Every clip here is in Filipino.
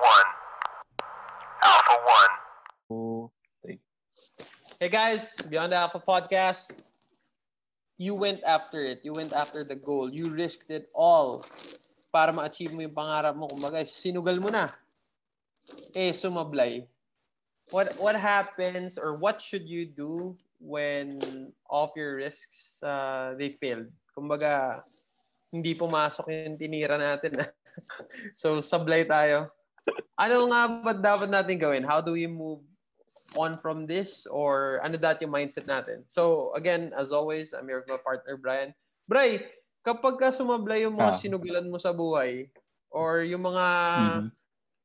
One. Alpha One. Oh, thank- Hey guys, Beyond the Alpha Podcast. You went after it. You went after the goal. You risked it all para ma-achieve mo yung pangarap mo. Kumbaga, sinugal mo na. Eh, sumablay. What what happens or what should you do when all of your risks uh, they failed? Kumbaga, hindi pumasok yung tinira natin. so, sablay tayo. Ano nga ba dapat natin gawin? How do we move on from this or ano dati yung mindset natin. So again, as always, I'm your partner Brian. Bray, kapag ka sumablay yung mga Ah. sinugulan mo sa buhay or yung mga Mhm.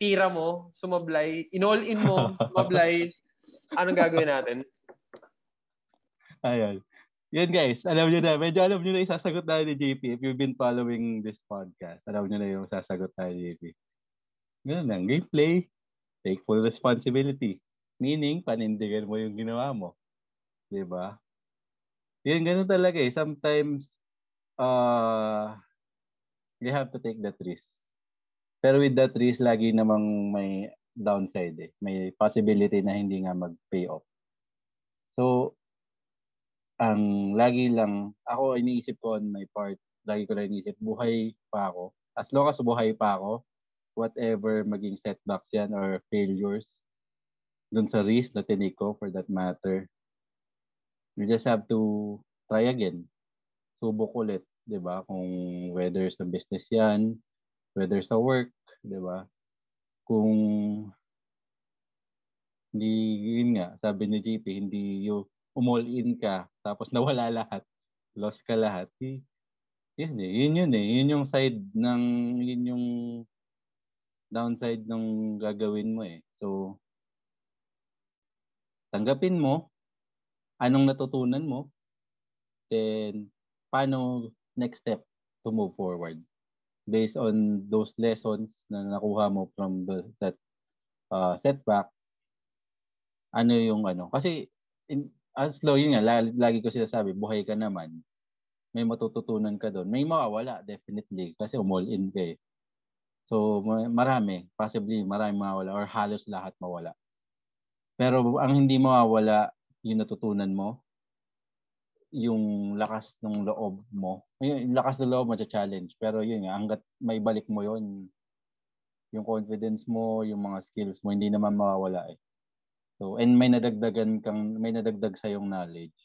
tira mo, sumablay, in-all in mo, sumablay, anong gagawin natin? Ayun. Yan guys, alam nyo na, medyo alam nyo na yung sasagot tayo ni JP if you've been following this podcast. Alam nyo na yung sasagot tayo ni JP. Ganun lang, gameplay, take full responsibility. Meaning, panindigan mo yung ginawa mo. Ba? Yan, ganun talaga eh. Sometimes, uh, you have to take that risk. Pero with that risk, lagi namang may downside eh. May possibility na hindi nga mag-pay off. So, ang lagi lang, ako iniisip ko on my part, lagi ko lang iniisip, buhay pa ako. As long as buhay pa ako, whatever maging setbacks yan or failures, dun sa risk na tinake ko for that matter, you just have to try again. Subok ulit, di ba? Kung whether sa business yan, whether sa work, di ba? Kung hindi, yun nga, sabi ni JP, hindi yung umall in ka, tapos nawala lahat, lost ka lahat, yun eh, yun yun eh, yun yung side ng, yun yung downside ng gagawin mo eh. So, tanggapin mo, anong natutunan mo, then, paano next step to move forward based on those lessons na nakuha mo from the, that uh, setback, ano yung ano. Kasi, in, as low, yun nga, lagi, lagi ko sinasabi, buhay ka naman, may matututunan ka doon. May mawawala, definitely, kasi umall in ka eh. So, ma- marami, possibly marami mawawala or halos lahat mawala. Pero ang hindi mawawala, yung natutunan mo, yung lakas ng loob mo. Yung lakas ng loob mo challenge Pero yun nga, hanggat may balik mo yun, yung confidence mo, yung mga skills mo, hindi naman mawawala eh. So, and may nadagdagan kang, may nadagdag sa yung knowledge.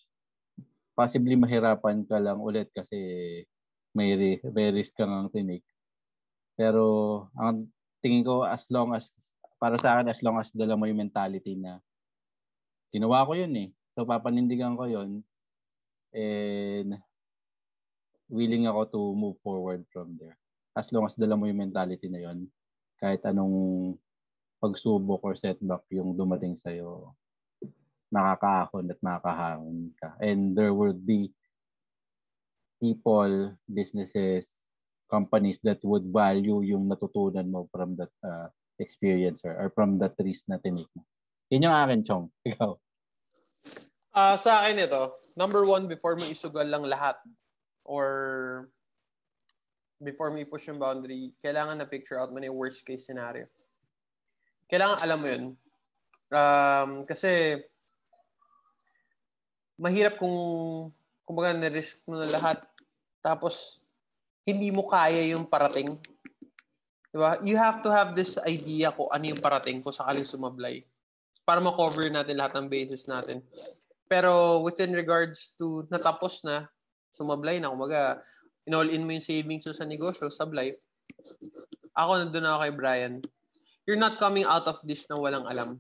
Possibly mahirapan ka lang ulit kasi may, may risk kang ang tinik. Pero, ang tingin ko, as long as, para sa akin, as long as dala mo yung mentality na, ginawa ko yun eh. So, papanindigan ko yun. And, willing ako to move forward from there. As long as dala mo yung mentality na yun, kahit anong pagsubok or setback yung dumating sa'yo, makakaahon at makakahangon ka. And there will be people, businesses, companies that would value yung natutunan mo from that uh, experience or, or from that risk na tinik mo. Yun yung akin, Chong. Ikaw. Ah, sa akin ito, number one, before mo isugal lang lahat or before mo i-push yung boundary, kailangan na picture out mo na yung worst case scenario. Kailangan alam mo yun. Um, kasi mahirap kung kumbaga na-risk mo na lahat tapos hindi mo kaya yung parating. Diba? You have to have this idea kung ano yung parating kung sakaling sumablay para ma-cover natin lahat ng bases natin. Pero within regards to natapos na, sumablay na, kumaga, in-all in mo yung savings mo sa negosyo, sablay. Ako, nandun ako kay Brian. You're not coming out of this na walang alam.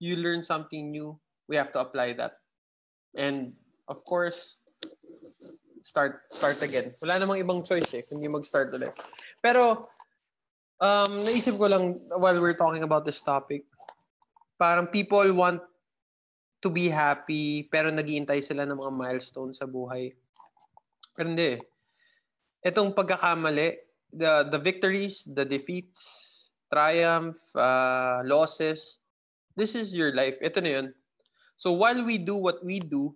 You learn something new. We have to apply that. And, of course, start start again. Wala namang ibang choice eh, kundi mag-start ulit. Pero, um, naisip ko lang while we're talking about this topic, parang people want to be happy, pero nagiintay sila ng mga milestones sa buhay. Pero hindi. Itong pagkakamali, the, the victories, the defeats, triumph, uh, losses, this is your life. Ito na yun. So while we do what we do,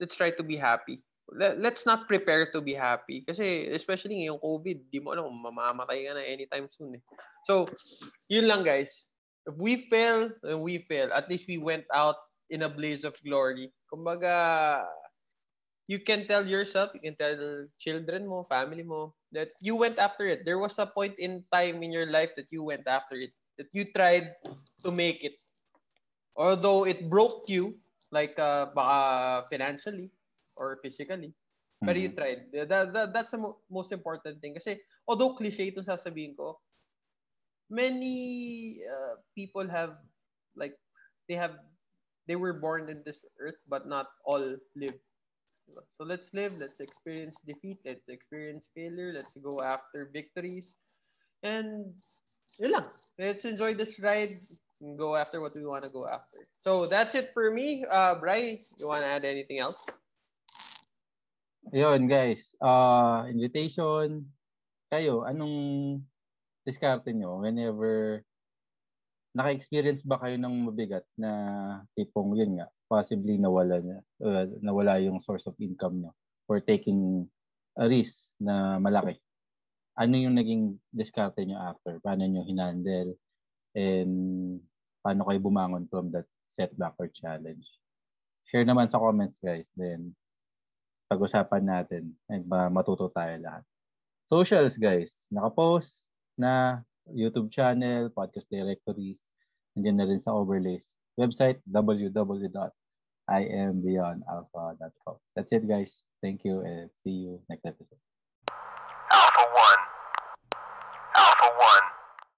let's try to be happy. Let, let's not prepare to be happy. Kasi especially ngayong COVID, di mo alam mamamatay ka na anytime soon eh. So, yun lang guys. If we fail, then we fail. At least we went out in a blaze of glory. Kumbaga, you can tell yourself, you can tell children mo, family mo, that you went after it. There was a point in time in your life that you went after it, that you tried to make it. Although it broke you, like uh, baka financially or physically, mm-hmm. but you tried. That, that, that's the mo- most important thing. Kasi although cliche itong sasabihin ko, many uh, people have like they have they were born in this earth but not all live so let's live let's experience defeat let's experience failure let's go after victories and yun lang. let's enjoy this ride and go after what we want to go after so that's it for me uh Bry you want to add anything else Yun guys, uh, invitation, kayo, anong diskarte nyo whenever naka-experience ba kayo ng mabigat na tipong yun nga, possibly nawala na, uh, nawala yung source of income nyo for taking a risk na malaki? Ano yung naging diskarte nyo after? Paano nyo hinandle? And paano kayo bumangon from that setback or challenge? Share naman sa comments guys. Then pag-usapan natin and matuto tayo lahat. Socials guys, naka-post na YouTube channel, podcast directories, nandiyan na rin sa overlays. Website, www.imbeyondalpha.com. That's it guys. Thank you and see you next episode. Alpha 1.